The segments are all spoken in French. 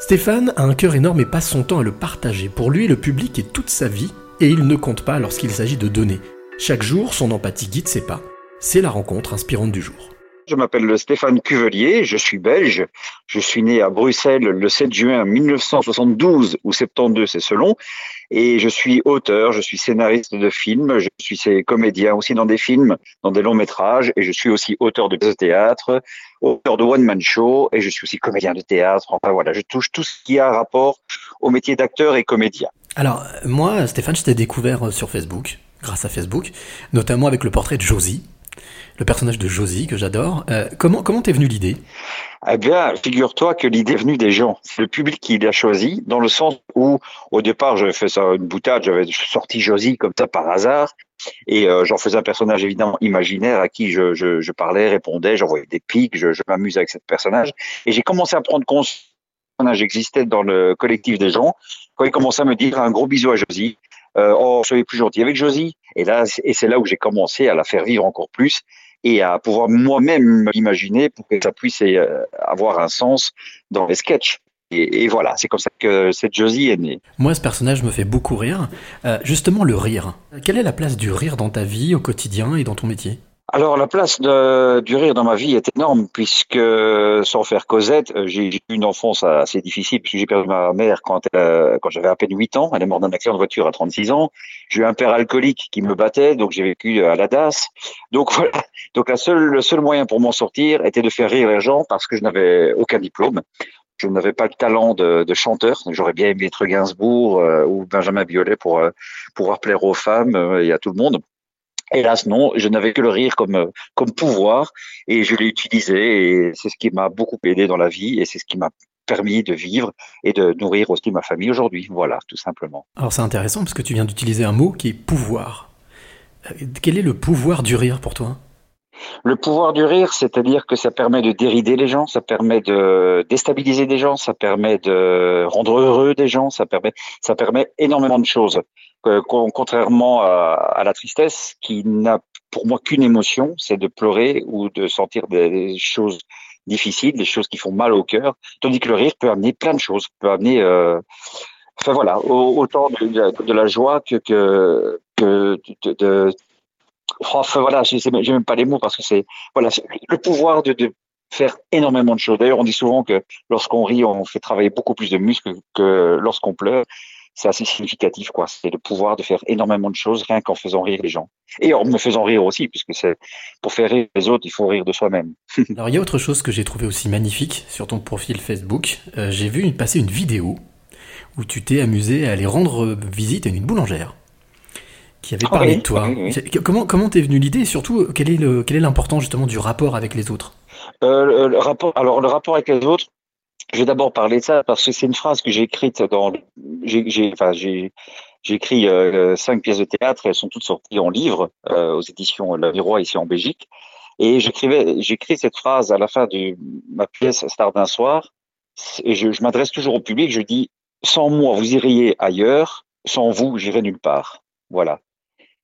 Stéphane a un cœur énorme et passe son temps à le partager. Pour lui, le public est toute sa vie et il ne compte pas lorsqu'il s'agit de donner. Chaque jour, son empathie guide ses pas. C'est la rencontre inspirante du jour. Je m'appelle Stéphane Cuvelier, je suis belge. Je suis né à Bruxelles le 7 juin 1972 ou 72, c'est selon. Et je suis auteur, je suis scénariste de films, je suis comédien aussi dans des films, dans des longs métrages, et je suis aussi auteur de de théâtre, auteur de one-man show, et je suis aussi comédien de théâtre. Enfin voilà, je touche tout ce qui a rapport au métier d'acteur et comédien. Alors, moi, Stéphane, je t'ai découvert sur Facebook, grâce à Facebook, notamment avec le portrait de Josie, le personnage de Josie que j'adore. Euh, comment comment t'es venu l'idée? Eh bien, figure-toi que l'idée est venue des gens. C'est le public qui l'a choisi, dans le sens où, au départ, j'avais fait ça une boutade, j'avais sorti Josie comme ça par hasard, et euh, j'en faisais un personnage évidemment imaginaire à qui je, je, je parlais, répondais, j'envoyais des pics, je, je m'amusais avec ce personnage, et j'ai commencé à prendre conscience que personnage existait dans le collectif des gens quand il commençait à me dire un gros bisou à Josie. Euh, oh, soyez plus gentil avec Josie. Et là, et c'est là où j'ai commencé à la faire vivre encore plus et à pouvoir moi-même imaginer pour que ça puisse euh, avoir un sens dans les sketchs. Et, voilà, c'est comme ça que cette Josie est née. Moi, ce personnage me fait beaucoup rire. Euh, justement, le rire. Quelle est la place du rire dans ta vie, au quotidien et dans ton métier? Alors la place de, du rire dans ma vie est énorme puisque sans faire Cosette, euh, j'ai eu une enfance assez difficile puisque j'ai perdu ma mère quand, quand j'avais à peine 8 ans. Elle est morte d'un accident de voiture à 36 ans. J'ai eu un père alcoolique qui me battait, donc j'ai vécu à la DAS. Donc voilà. Donc la seule, le seul moyen pour m'en sortir était de faire rire les gens parce que je n'avais aucun diplôme. Je n'avais pas le talent de, de chanteur. J'aurais bien aimé être Gainsbourg euh, ou Benjamin Biolay pour euh, pouvoir plaire aux femmes et à tout le monde. Hélas non, je n'avais que le rire comme euh, comme pouvoir et je l'ai utilisé et c'est ce qui m'a beaucoup aidé dans la vie et c'est ce qui m'a permis de vivre et de nourrir aussi ma famille aujourd'hui. Voilà, tout simplement. Alors c'est intéressant parce que tu viens d'utiliser un mot qui est pouvoir. Euh, quel est le pouvoir du rire pour toi? Le pouvoir du rire, c'est-à-dire que ça permet de dérider les gens, ça permet de déstabiliser des gens, ça permet de rendre heureux des gens, ça permet, ça permet énormément de choses. Euh, contrairement à, la tristesse, qui n'a pour moi qu'une émotion, c'est de pleurer ou de sentir des choses difficiles, des choses qui font mal au cœur, tandis que le rire peut amener plein de choses, peut amener, euh, enfin voilà, autant de, la joie que, que, que de, enfin voilà, j'ai même pas les mots parce que c'est voilà le pouvoir de, de faire énormément de choses. D'ailleurs, on dit souvent que lorsqu'on rit, on fait travailler beaucoup plus de muscles que lorsqu'on pleure c'est assez significatif, quoi. C'est le pouvoir de faire énormément de choses rien qu'en faisant rire les gens. Et en me faisant rire aussi, puisque c'est pour faire rire les autres, il faut rire de soi-même. Alors il y a autre chose que j'ai trouvé aussi magnifique sur ton profil Facebook. Euh, j'ai vu passer une vidéo où tu t'es amusé à aller rendre visite à une boulangère qui avait parlé de toi. Comment comment t'es venu l'idée et surtout quel est le quel est l'important justement du rapport avec les autres? Euh, le rapport alors le rapport avec les autres je vais d'abord parler de ça parce que c'est une phrase que j'ai écrite dans. J'ai, enfin, j'ai, écrit euh, cinq pièces de théâtre. Elles sont toutes sorties en livre euh, aux éditions La Virois ici en Belgique. Et j'écrivais, j'écris cette phrase à la fin de ma pièce Star d'un soir. Et je, je m'adresse toujours au public. Je dis sans moi, vous iriez ailleurs. Sans vous, j'irai nulle part. Voilà.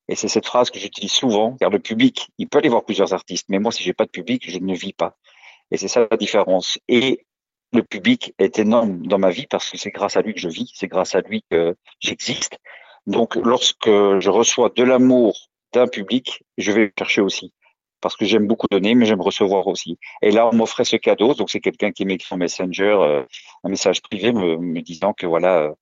Et c'est cette phrase que j'utilise souvent, car le public, il peut aller voir plusieurs artistes, mais moi, si j'ai pas de public, je ne vis pas. Et c'est ça la différence. Et le public est énorme dans ma vie parce que c'est grâce à lui que je vis, c'est grâce à lui que j'existe. Donc, lorsque je reçois de l'amour d'un public, je vais le chercher aussi. Parce que j'aime beaucoup donner, mais j'aime recevoir aussi. Et là, on m'offrait ce cadeau. Donc, c'est quelqu'un qui m'écrit en Messenger euh, un message privé me, disant que voilà, euh,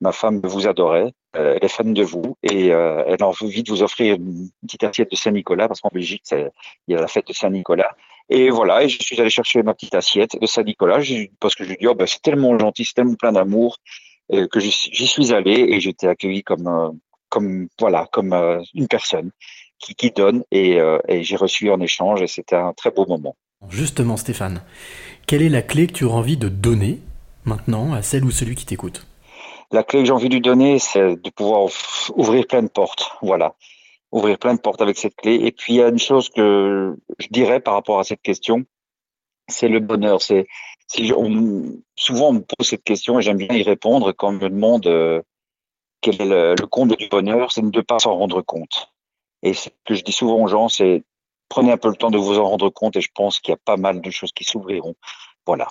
ma femme vous adorait, elle est fan de vous et elle a envie de vous offrir une petite assiette de Saint-Nicolas parce qu'en Belgique, il y a la fête de Saint-Nicolas. Et voilà, et je suis allé chercher ma petite assiette de Saint-Nicolas parce que je lui ai dit, oh, ben, c'est tellement gentil, c'est tellement plein d'amour euh, que j'y suis allé et j'étais accueilli comme, euh, comme, voilà, comme euh, une personne qui, qui donne et, et j'ai reçu en échange et c'était un très beau moment. Justement, Stéphane, quelle est la clé que tu auras envie de donner maintenant à celle ou celui qui t'écoute? La clé que j'ai envie de lui donner, c'est de pouvoir ouvrir plein de portes. Voilà ouvrir plein de portes avec cette clé. Et puis il y a une chose que je dirais par rapport à cette question, c'est le bonheur. C'est si on, souvent on me pose cette question et j'aime bien y répondre quand on me demande euh, quel est le, le comble du bonheur, c'est de ne pas s'en rendre compte. Et ce que je dis souvent aux gens, c'est prenez un peu le temps de vous en rendre compte et je pense qu'il y a pas mal de choses qui s'ouvriront. Voilà.